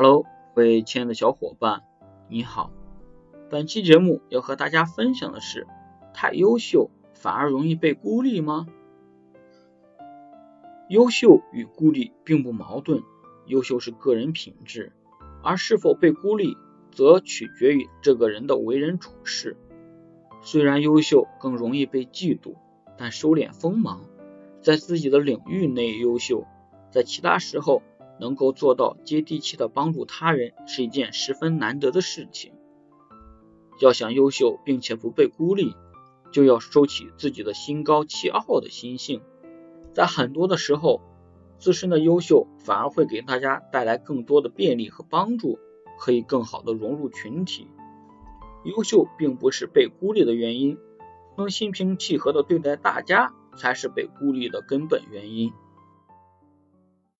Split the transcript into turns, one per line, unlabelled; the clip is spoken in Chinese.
Hello，各位亲爱的小伙伴，你好。本期节目要和大家分享的是：太优秀反而容易被孤立吗？优秀与孤立并不矛盾，优秀是个人品质，而是否被孤立，则取决于这个人的为人处事。虽然优秀更容易被嫉妒，但收敛锋芒，在自己的领域内优秀，在其他时候。能够做到接地气的帮助他人是一件十分难得的事情。要想优秀并且不被孤立，就要收起自己的心高气傲的心性。在很多的时候，自身的优秀反而会给大家带来更多的便利和帮助，可以更好的融入群体。优秀并不是被孤立的原因，能心平气和的对待大家才是被孤立的根本原因。